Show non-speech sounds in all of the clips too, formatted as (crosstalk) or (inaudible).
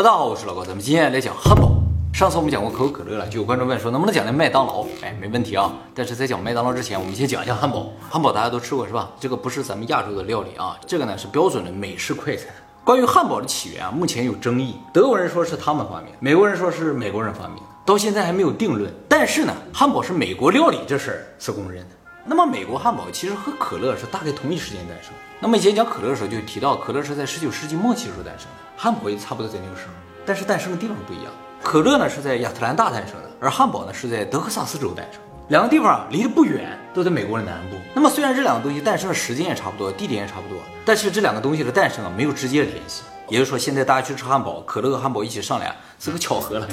大家好，我是老高，咱们今天来讲汉堡。上次我们讲过可口可乐了，就有观众问说能不能讲讲麦当劳？哎，没问题啊。但是在讲麦当劳之前，我们先讲一下汉堡。汉堡大家都吃过是吧？这个不是咱们亚洲的料理啊，这个呢是标准的美式快餐。关于汉堡的起源啊，目前有争议。德国人说是他们发明，美国人说是美国人发明，到现在还没有定论。但是呢，汉堡是美国料理这事儿是公认的。那么美国汉堡其实和可乐是大概同一时间诞生。那么以前讲可乐的时候就提到，可乐是在十九世纪末期时候诞生的，汉堡也差不多在那个时候，但是诞生的地方不一样。可乐呢是在亚特兰大诞生的，而汉堡呢是在德克萨斯州诞生。两个地方离得不远，都在美国的南部。那么虽然这两个东西诞生的时间也差不多，地点也差不多，但是这两个东西的诞生啊没有直接的联系。也就是说，现在大家去吃汉堡，可乐和汉堡一起上来啊是个巧合了。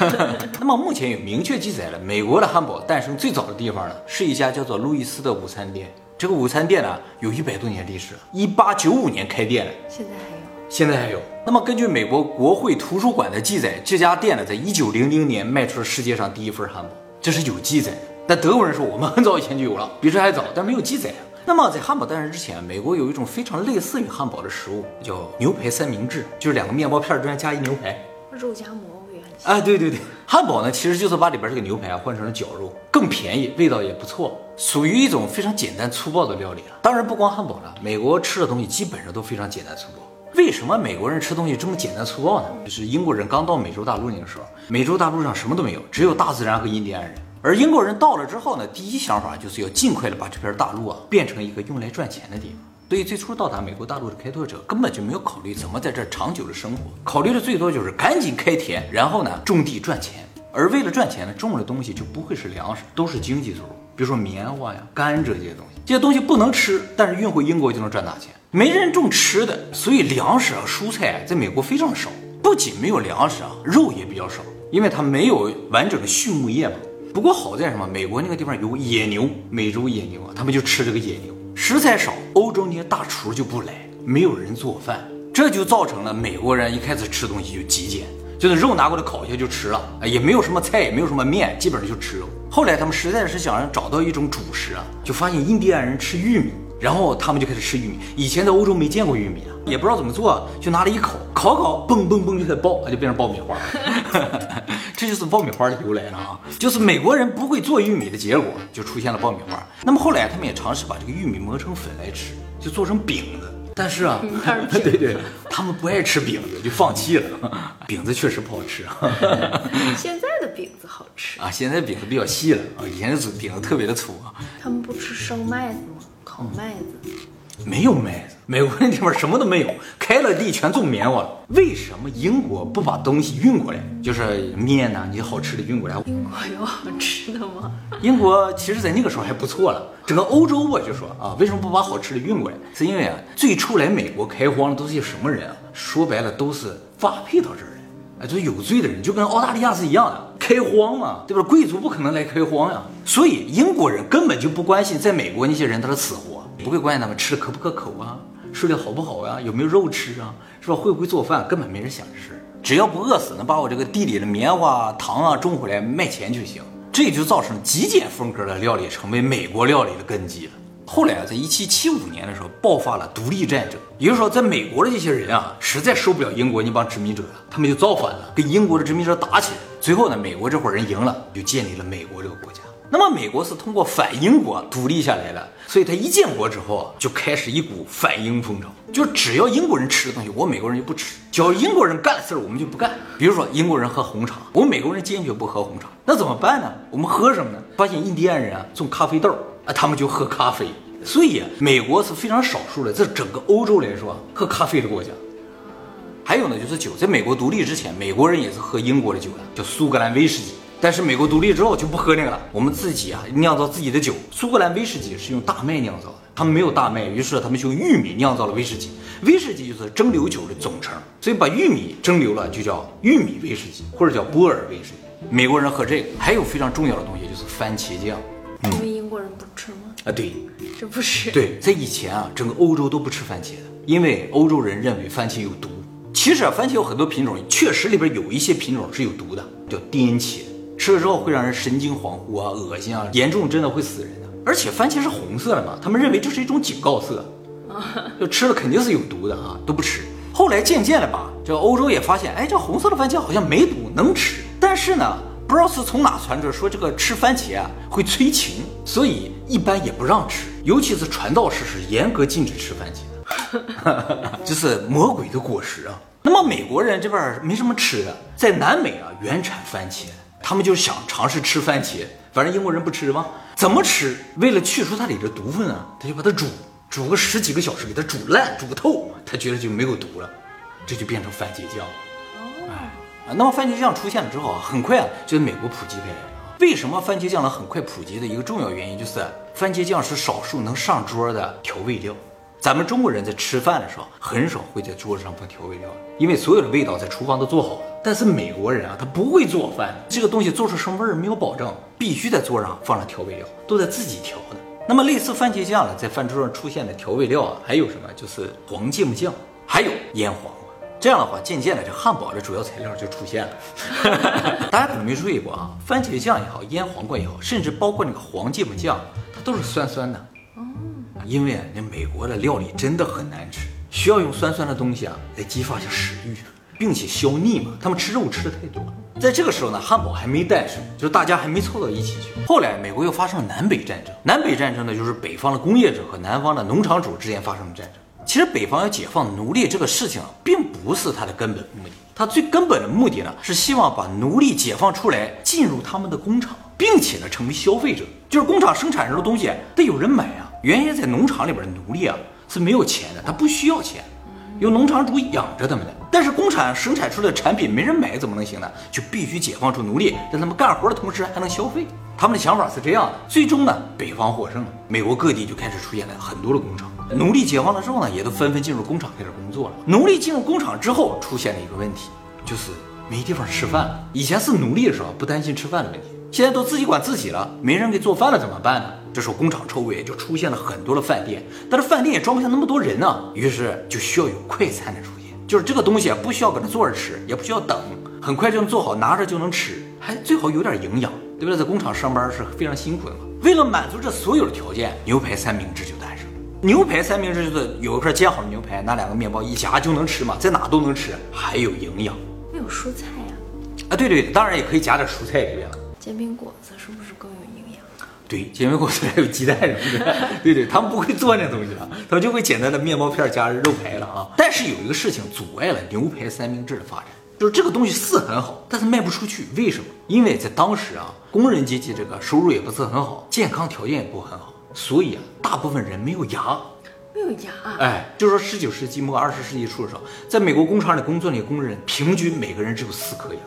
(laughs) 那么目前有明确记载了，美国的汉堡诞生最早的地方呢，是一家叫做路易斯的午餐店。这个午餐店呢，有一百多年历史，一八九五年开店的，现在还有。现在还有。那么根据美国国会图书馆的记载，这家店呢，在一九零零年卖出了世界上第一份汉堡，这是有记载的。但德国人说我们很早以前就有了，比这还早，但没有记载。那么在汉堡诞生之前，美国有一种非常类似于汉堡的食物，叫牛排三明治，就是两个面包片中间加一牛排，肉夹馍我也很喜欢。哎，对对对，汉堡呢其实就是把里边这个牛排啊换成了绞肉，更便宜，味道也不错，属于一种非常简单粗暴的料理了。当然不光汉堡了，美国吃的东西基本上都非常简单粗暴。为什么美国人吃东西这么简单粗暴呢？就是英国人刚到美洲大陆那个时候，美洲大陆上什么都没有，只有大自然和印第安人。而英国人到了之后呢，第一想法就是要尽快的把这片大陆啊变成一个用来赚钱的地方。所以最初到达美国大陆的开拓者根本就没有考虑怎么在这长久的生活，考虑的最多就是赶紧开田，然后呢种地赚钱。而为了赚钱呢，种的东西就不会是粮食，都是经济作物，比如说棉花呀、甘蔗这些东西。这些东西不能吃，但是运回英国就能赚大钱。没人种吃的，所以粮食啊、蔬菜在美国非常少。不仅没有粮食啊，肉也比较少，因为它没有完整的畜牧业嘛。不过好在什么？美国那个地方有野牛，美洲野牛啊，他们就吃这个野牛。食材少，欧洲那些大厨就不来，没有人做饭，这就造成了美国人一开始吃东西就极简，就是肉拿过来烤一下就吃了，也没有什么菜，也没有什么面，基本上就吃肉。后来他们实在是想找到一种主食啊，就发现印第安人吃玉米，然后他们就开始吃玉米。以前在欧洲没见过玉米啊，也不知道怎么做，就拿了一烤，烤烤，嘣嘣嘣就开始爆，它就变成爆米花。(laughs) 这就是爆米花的由来了啊！就是美国人不会做玉米的结果，就出现了爆米花。那么后来他们也尝试把这个玉米磨成粉来吃，就做成饼子。但是啊，(laughs) (laughs) 对对，他们不爱吃饼子，就放弃了。(laughs) 饼子确实不好吃啊。现在的饼子好吃啊，现在饼子比较细了啊，以前的饼子特别的粗啊。他们不吃生麦子吗？烤麦子。没有麦子，美国那地方什么都没有，开了地全种棉花了。为什么英国不把东西运过来？就是面呐，你好吃的运过来。英国有好吃的吗？(laughs) 英国其实在那个时候还不错了。整个欧洲我就说啊，为什么不把好吃的运过来？是因为啊，最初来美国开荒的都是些什么人啊？说白了都是发配到这儿的，哎，就是有罪的人，就跟澳大利亚是一样的，开荒嘛，对吧？贵族不可能来开荒呀，所以英国人根本就不关心在美国那些人他的死活。不会关心他们吃的可不可口啊，睡得好不好呀，有没有肉吃啊，是吧？会不会做饭，根本没人想这事。只要不饿死，能把我这个地里的棉花、糖啊种回来卖钱就行。这就造成极简风格的料理成为美国料理的根基了。后来啊，在一七七五年的时候爆发了独立战争，也就是说，在美国的这些人啊，实在受不了英国那帮殖民者了，他们就造反了，跟英国的殖民者打起来。最后呢，美国这伙人赢了，就建立了美国这个国家。那么美国是通过反英国独立下来的，所以他一建国之后啊，就开始一股反英风潮，就只要英国人吃的东西，我美国人就不吃；只要英国人干的事儿，我们就不干。比如说英国人喝红茶，我们美国人坚决不喝红茶，那怎么办呢？我们喝什么呢？发现印第安人啊种咖啡豆啊，他们就喝咖啡。所以美国是非常少数的，在整个欧洲来说喝咖啡的国家。还有呢，就是酒，在美国独立之前，美国人也是喝英国的酒的，叫苏格兰威士忌。但是美国独立之后就不喝那个了，我们自己啊酿造自己的酒。苏格兰威士忌是用大麦酿造的，他们没有大麦，于是他们就用玉米酿造了威士忌。威士忌就是蒸馏酒的总称，所以把玉米蒸馏了就叫玉米威士忌，或者叫波尔威士忌。美国人喝这个，还有非常重要的东西就是番茄酱。因为英国人不吃吗？啊，对，这不是对，在以前啊，整个欧洲都不吃番茄的，因为欧洲人认为番茄有毒。其实啊，番茄有很多品种，确实里边有一些品种是有毒的，叫颠茄。吃了之后会让人神经恍惚啊，恶心啊，严重真的会死人的。而且番茄是红色的嘛，他们认为这是一种警告色，就吃了肯定是有毒的啊，都不吃。后来渐渐的吧，这欧洲也发现，哎，这红色的番茄好像没毒，能吃。但是呢，不知道是从哪传着说这个吃番茄啊会催情，所以一般也不让吃，尤其是传道士是严格禁止吃番茄的，(laughs) 这是魔鬼的果实啊。那么美国人这边没什么吃的，在南美啊原产番茄，他们就想尝试吃番茄，反正英国人不吃嘛？怎么吃？为了去除它里的毒分啊，他就把它煮，煮个十几个小时，给它煮烂、煮透，他觉得就没有毒了，这就变成番茄酱。哎，啊，那么番茄酱出现了之后啊，很快啊就在美国普及开来了。为什么番茄酱能很快普及的一个重要原因，就是番茄酱是少数能上桌的调味料。咱们中国人在吃饭的时候，很少会在桌子上放调味料，因为所有的味道在厨房都做好了。但是美国人啊，他不会做饭，这个东西做出什么味儿没有保证，必须在桌上放上调味料，都在自己调的。那么类似番茄酱呢，在饭桌上出现的调味料啊，还有什么？就是黄芥末酱，还有腌黄瓜。这样的话，渐渐的这汉堡的主要材料就出现了。(laughs) 大家可能没注意过啊，番茄酱也好，腌黄瓜也好，甚至包括那个黄芥末酱，它都是酸酸的。因为啊，那美国的料理真的很难吃，需要用酸酸的东西啊来激发一下食欲，并且消腻嘛。他们吃肉吃的太多了。在这个时候呢，汉堡还没诞生，就是大家还没凑到一起去。后来美国又发生了南北战争，南北战争呢，就是北方的工业者和南方的农场主之间发生的战争。其实北方要解放奴隶这个事情啊，并不是它的根本目的，它最根本的目的呢，是希望把奴隶解放出来，进入他们的工厂，并且呢，成为消费者，就是工厂生产出的东西得有人买啊。原先在农场里边奴隶啊是没有钱的，他不需要钱，由农场主养着他们的。但是工厂生产出的产品没人买怎么能行呢？就必须解放出奴隶，让他们干活的同时还能消费。他们的想法是这样的。最终呢，北方获胜了，美国各地就开始出现了很多的工厂。奴隶解放了之后呢，也都纷纷进入工厂开始工作了。奴隶进入工厂之后，出现了一个问题，就是没地方吃饭了。以前是奴隶的时候不担心吃饭的问题，现在都自己管自己了，没人给做饭了怎么办呢？这时候工厂周围就出现了很多的饭店，但是饭店也装不下那么多人呢，于是就需要有快餐的出现，就是这个东西啊，不需要搁那坐着吃，也不需要等，很快就能做好，拿着就能吃，还最好有点营养，对不对？在工厂上班是非常辛苦的嘛。为了满足这所有的条件，牛排三明治就诞生了。牛排三明治就是有一块煎好的牛排，拿两个面包一夹就能吃嘛，在哪都能吃，还有营养没有蔬菜呀、啊！对对，当然也可以夹点蔬菜里面了。煎饼果子是不是更有营养？对，煎饼果子还有鸡蛋什么的，对对，他们不会做那东西了，他们就会简单的面包片加肉排了啊。但是有一个事情阻碍了牛排三明治的发展，就是这个东西是很好，但是卖不出去。为什么？因为在当时啊，工人阶级这个收入也不是很好，健康条件也不很好，所以啊，大部分人没有牙。没有牙、哎，就说十九世纪末二十世纪初的时候，在美国工厂里工作那些工人，平均每个人只有四颗牙。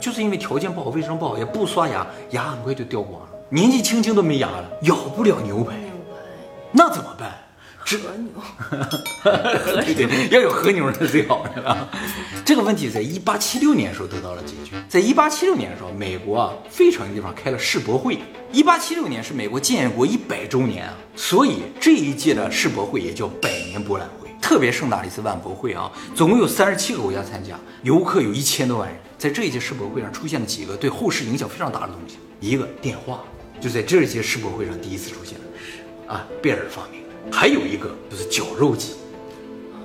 就是因为条件不好，卫生不好，也不刷牙，牙很快就掉光了。年纪轻轻都没牙了，咬不了牛排，牛排、那怎么办？和牛，(laughs) 对对，要有和牛是最好的了。(laughs) 这个问题在一八七六年的时候得到了解决。在一八七六年的时候，美国啊费城的地方开了世博会。一八七六年是美国建国一百周年啊，所以这一届的世博会也叫百年博览会，特别盛大的一次万博会啊，总共有三十七个国家参加，游客有一千多万人。在这一届世博会上出现了几个对后世影响非常大的东西，一个电话，就在这一届世博会上第一次出现了，啊，贝尔发明的。还有一个就是绞肉机，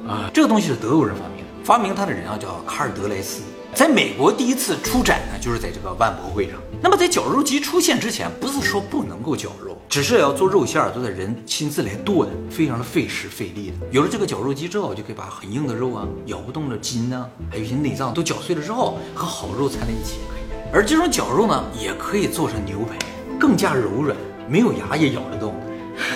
啊，这个东西是德国人发明的，发明它的人啊叫卡尔德莱斯，在美国第一次出展呢，就是在这个万博会上。那么在绞肉机出现之前，不是说不能够绞肉，只是要做肉馅儿都得人亲自来剁的，非常的费时费力的。有了这个绞肉机之后，就可以把很硬的肉啊、咬不动的筋啊，还有一些内脏都绞碎了之后，和好肉掺在一起。而这种绞肉呢，也可以做成牛排，更加柔软，没有牙也咬得动，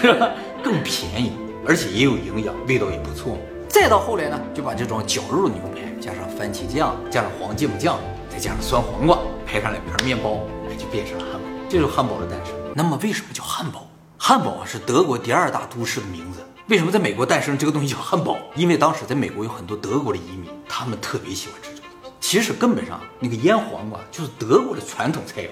(laughs) 更便宜，而且也有营养，味道也不错。再到后来呢，就把这种绞肉的牛排加上番茄酱，加上黄芥末酱，再加上酸黄瓜，配上两片面包，哎，就变成了汉堡。这就是汉堡的诞生。那么为什么叫汉堡？汉堡啊是德国第二大都市的名字。为什么在美国诞生这个东西叫汉堡？因为当时在美国有很多德国的移民，他们特别喜欢吃这个东西。其实根本上那个腌黄瓜就是德国的传统菜肴。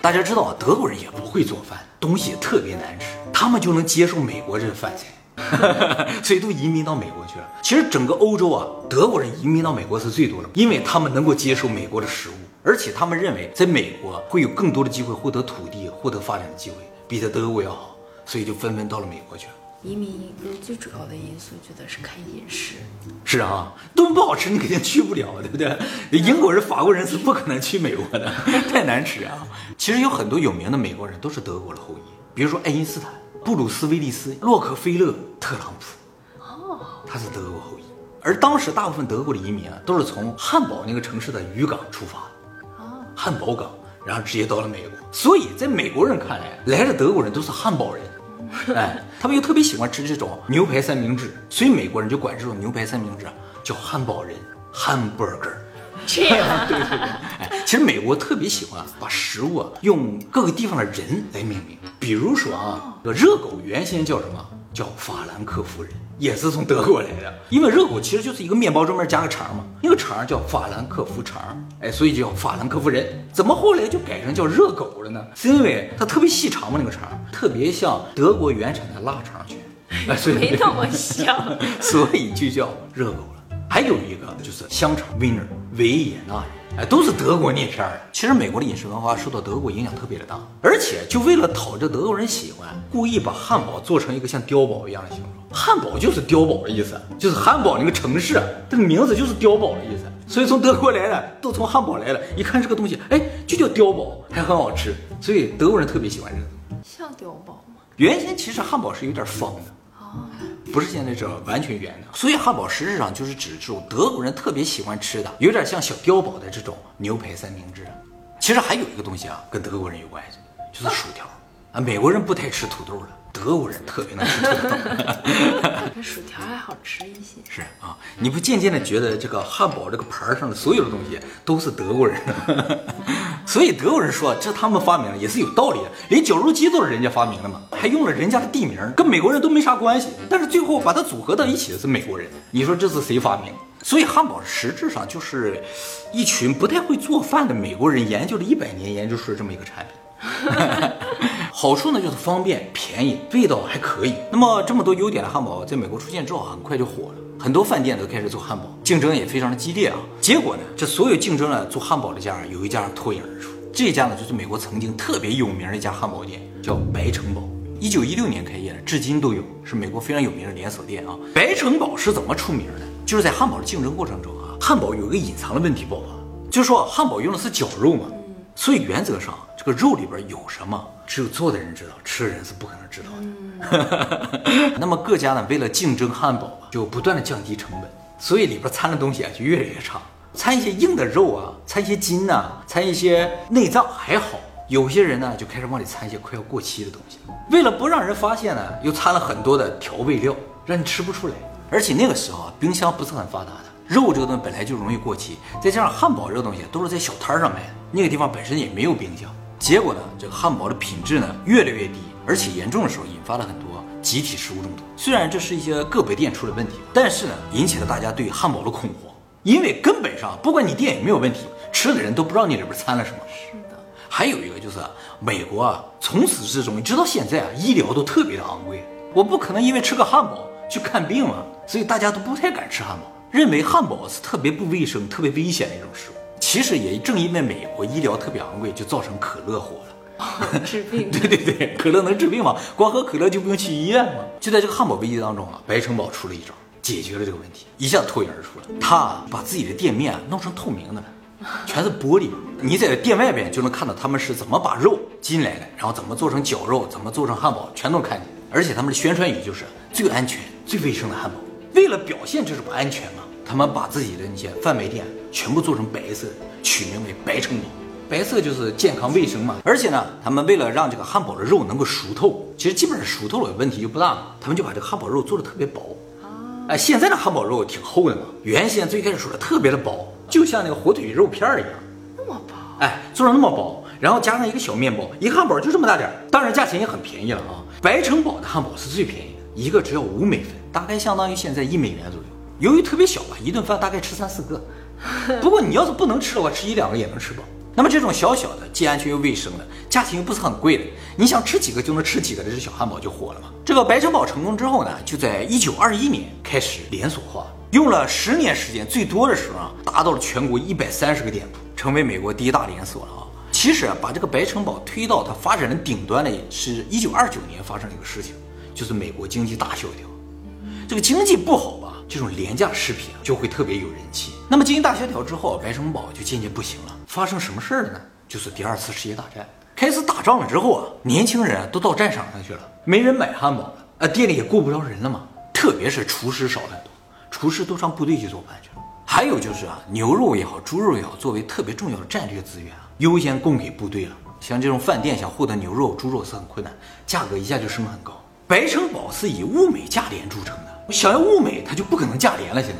大家知道啊，德国人也不会做饭，东西也特别难吃，他们就能接受美国这个饭菜，(laughs) 所以都移民到美国去了。其实整个欧洲啊，德国人移民到美国是最多的，因为他们能够接受美国的食物，而且他们认为在美国会有更多的机会获得土地、获得发展的机会，比在德国要好，所以就纷纷到了美国去了。移民一个最主要的因素，觉得是看饮食。是啊，东不好吃你肯定去不了，对不对？英国人、法国人是不可能去美国的，(laughs) 太难吃啊。其实有很多有名的美国人都是德国的后裔，比如说爱因斯坦、布鲁斯威利斯、洛克菲勒、特朗普，哦，他是德国后裔。而当时大部分德国的移民啊，都是从汉堡那个城市的渔港出发，哦，汉堡港，然后直接到了美国。所以在美国人看来，来的德国人都是汉堡人。(laughs) 哎，他们又特别喜欢吃这种牛排三明治，所以美国人就管这种牛排三明治啊叫汉堡人 （hamburger）。这样，(laughs) 对对对。哎，其实美国特别喜欢把食物啊用各个地方的人来命名，比如说啊，这个热狗原先叫什么？叫法兰克福人，也是从德国来的。因为热狗其实就是一个面包专门加个肠嘛，那个肠叫法兰克福肠，哎，所以就叫法兰克福人。怎么后来就改成叫热狗了呢？是因为它特别细长嘛，那个肠特别像德国原产的腊肠卷，哎，所以 (laughs) 没那么像，(laughs) 所以就叫热狗了。还有一个就是香肠 Wiener 维也纳。哎，都是德国那片儿。其实美国的饮食文化受到德国影响特别的大，而且就为了讨这德国人喜欢，故意把汉堡做成一个像碉堡一样的形状。汉堡就是碉堡的意思，就是汉堡那个城市，这个名字就是碉堡的意思。所以从德国来的都从汉堡来的，一看这个东西，哎，就叫碉堡，还很好吃，所以德国人特别喜欢这个。像碉堡吗？原先其实汉堡是有点方的。不是现在这完全圆的，所以汉堡实质上就是指这种德国人特别喜欢吃的，有点像小碉堡的这种牛排三明治。其实还有一个东西啊，跟德国人有关系，就是薯条啊。美国人不太吃土豆了。德国人特别能吃土豆，(laughs) 这薯条还好吃一些。是啊，你不渐渐的觉得这个汉堡这个盘上的所有的东西都是德国人的？(laughs) 所以德国人说这他们发明的也是有道理的，连绞肉机都是人家发明的嘛，还用了人家的地名，跟美国人都没啥关系。但是最后把它组合到一起的是美国人，你说这是谁发明？所以汉堡实质上就是一群不太会做饭的美国人研究了一百年研究出了这么一个产品。(laughs) 好处呢，就是方便、便宜，味道还可以。那么这么多优点的汉堡，在美国出现之后，很快就火了，很多饭店都开始做汉堡，竞争也非常的激烈啊。结果呢，这所有竞争了做汉堡的家，有一家脱颖而出，这家呢就是美国曾经特别有名的一家汉堡店，叫白城堡。一九一六年开业的，至今都有，是美国非常有名的连锁店啊。白城堡是怎么出名的？就是在汉堡的竞争过程中啊，汉堡有一个隐藏的问题爆发，就是说汉堡用的是绞肉嘛。所以原则上，这个肉里边有什么，只有做的人知道，吃的人是不可能知道的。(laughs) 那么各家呢，为了竞争汉堡，就不断的降低成本，所以里边掺的东西啊就越来越差，掺一些硬的肉啊，掺一些筋呐，掺一些内脏还好，有些人呢就开始往里掺一些快要过期的东西。为了不让人发现呢，又掺了很多的调味料，让你吃不出来。而且那个时候啊，冰箱不是很发达的。肉这个东西本来就容易过期，再加上汉堡这个东西都是在小摊上卖的，那个地方本身也没有冰箱，结果呢，这个汉堡的品质呢越来越低，而且严重的时候引发了很多集体食物中毒。虽然这是一些个别店出了问题，但是呢，引起了大家对汉堡的恐慌，因为根本上不管你店有没有问题，吃的人都不知道你里边掺了什么。是的。还有一个就是美国啊，从始至终直到现在啊，医疗都特别的昂贵，我不可能因为吃个汉堡去看病嘛，所以大家都不太敢吃汉堡。认为汉堡是特别不卫生、特别危险的一种食物。其实也正因为美国医疗特别昂贵，就造成可乐火了。(laughs) 治病？(laughs) 对对对，可乐能治病吗？光喝可乐就不用去医院吗？就在这个汉堡危机当中啊，白城堡出了一招，解决了这个问题，一下脱颖而出了。他把自己的店面弄成透明的了，全是玻璃，你在店外边就能看到他们是怎么把肉进来的，然后怎么做成绞肉，怎么做成汉堡，全都看见。而且他们的宣传语就是最安全、最卫生的汉堡。为了表现这种安全嘛。他们把自己的那些贩卖店全部做成白色，取名为“白城堡”。白色就是健康卫生嘛。而且呢，他们为了让这个汉堡的肉能够熟透，其实基本上熟透了问题就不大了。他们就把这个汉堡肉做的特别薄。哎，现在的汉堡肉挺厚的嘛，原先最开始说的特别的薄，就像那个火腿肉片儿一样，那么薄。哎，做的那么薄，然后加上一个小面包，一个汉堡就这么大点儿，当然价钱也很便宜了啊。白城堡的汉堡是最便宜的，一个只要五美分，大概相当于现在一美元左右。由于特别小吧，一顿饭大概吃三四个。(laughs) 不过你要是不能吃的话，吃一两个也能吃饱。那么这种小小的、既安全又卫生的，价钱又不是很贵的，你想吃几个就能吃几个的这小汉堡就火了嘛。这个白城堡成功之后呢，就在一九二一年开始连锁化，用了十年时间，最多的时候啊，达到了全国一百三十个店铺，成为美国第一大连锁了啊。其实啊，把这个白城堡推到它发展的顶端的，是一九二九年发生的一个事情。就是美国经济大萧条。这个经济不好吧，这种廉价食品就会特别有人气。那么经济大萧条之后，白城堡就渐渐不行了。发生什么事儿了呢？就是第二次世界大战开始打仗了之后啊，年轻人都到战场上去了，没人买汉堡了，啊，店里也雇不着人了嘛。特别是厨师少了很多，厨师都上部队去做饭去了。还有就是啊，牛肉也好，猪肉也好，作为特别重要的战略资源啊，优先供给部队了。像这种饭店想获得牛肉、猪肉是很困难，价格一下就升得很高。白城堡是以物美价廉著称的，想要物美，它就不可能价廉了，现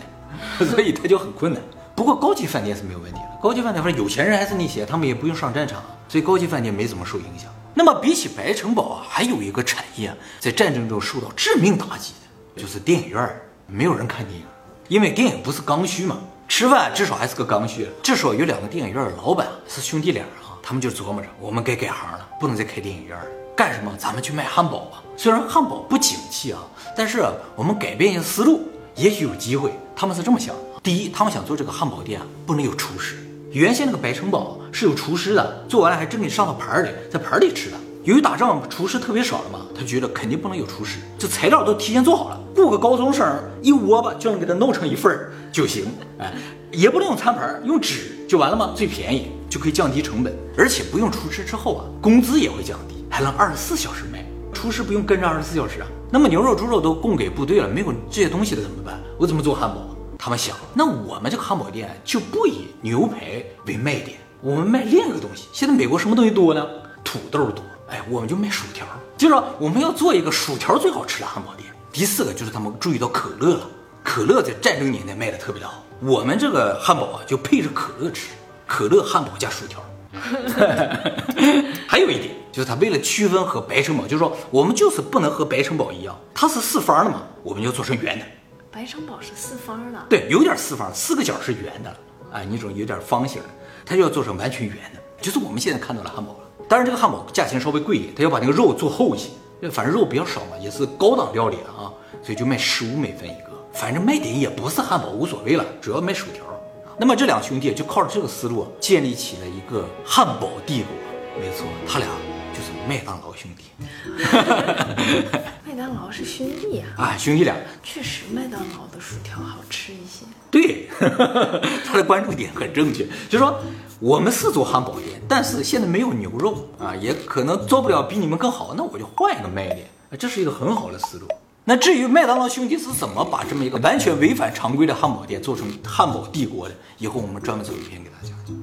在，(laughs) 所以它就很困难。不过高级饭店是没有问题的，高级饭店反正有钱人还是那些，他们也不用上战场，所以高级饭店没怎么受影响。那么比起白城堡啊，还有一个产业在战争中受到致命打击的，就是电影院儿，没有人看电影，因为电影不是刚需嘛，吃饭至少还是个刚需。至少有两个电影院的老板是兄弟俩啊，他们就琢磨着，我们该改行了，不能再开电影院了，干什么？咱们去卖汉堡吧。虽然汉堡不景气啊，但是我们改变一下思路，也许有机会。他们是这么想：第一，他们想做这个汉堡店啊，不能有厨师。原先那个白城堡是有厨师的，做完了还真给上到盘里，在盘里吃的。由于打仗厨师特别少了嘛，他觉得肯定不能有厨师，这材料都提前做好了，雇个高中生一窝吧就能给他弄成一份儿就行。哎，也不能用餐盘，用纸就完了吗？最便宜就可以降低成本，而且不用厨师之后啊，工资也会降低，还能二十四小时卖。厨师不用跟着二十四小时啊。那么牛肉、猪肉都供给部队了，没有这些东西了怎么办？我怎么做汉堡？他们想，那我们这个汉堡店就不以牛排为卖点，我们卖另一个东西。现在美国什么东西多呢？土豆多。哎，我们就卖薯条，就是说我们要做一个薯条最好吃的汉堡店。第四个就是他们注意到可乐了，可乐在战争年代卖的特别的好，我们这个汉堡啊就配着可乐吃，可乐汉堡加薯条。(laughs) 还有一点就是他为了区分和白城堡，就是说我们就是不能和白城堡一样，它是四方的嘛，我们就做成圆的。白城堡是四方的，对，有点四方，四个角是圆的了，哎，那种有点方形的，它就要做成完全圆的，就是我们现在看到的汉堡了。当然，这个汉堡价钱稍微贵一点，他要把那个肉做厚一些，反正肉比较少嘛，也是高档料理了啊，所以就卖十五美分一个。反正卖点也不是汉堡，无所谓了，主要卖薯条。那么这两兄弟就靠着这个思路建立起了一个汉堡帝国。没错，他俩就是麦当劳兄弟。(laughs) 麦当劳是兄弟啊，啊，兄弟俩。确实麦当劳的薯条好吃一些。对，(laughs) 他的关注点很正确，就是说我们是做汉堡店，但是现在没有牛肉啊，也可能做不了比你们更好，那我就换一个卖点，这是一个很好的思路。那至于麦当劳兄弟是怎么把这么一个完全违反常规的汉堡店做成汉堡帝国的，以后我们专门做一篇给大家讲。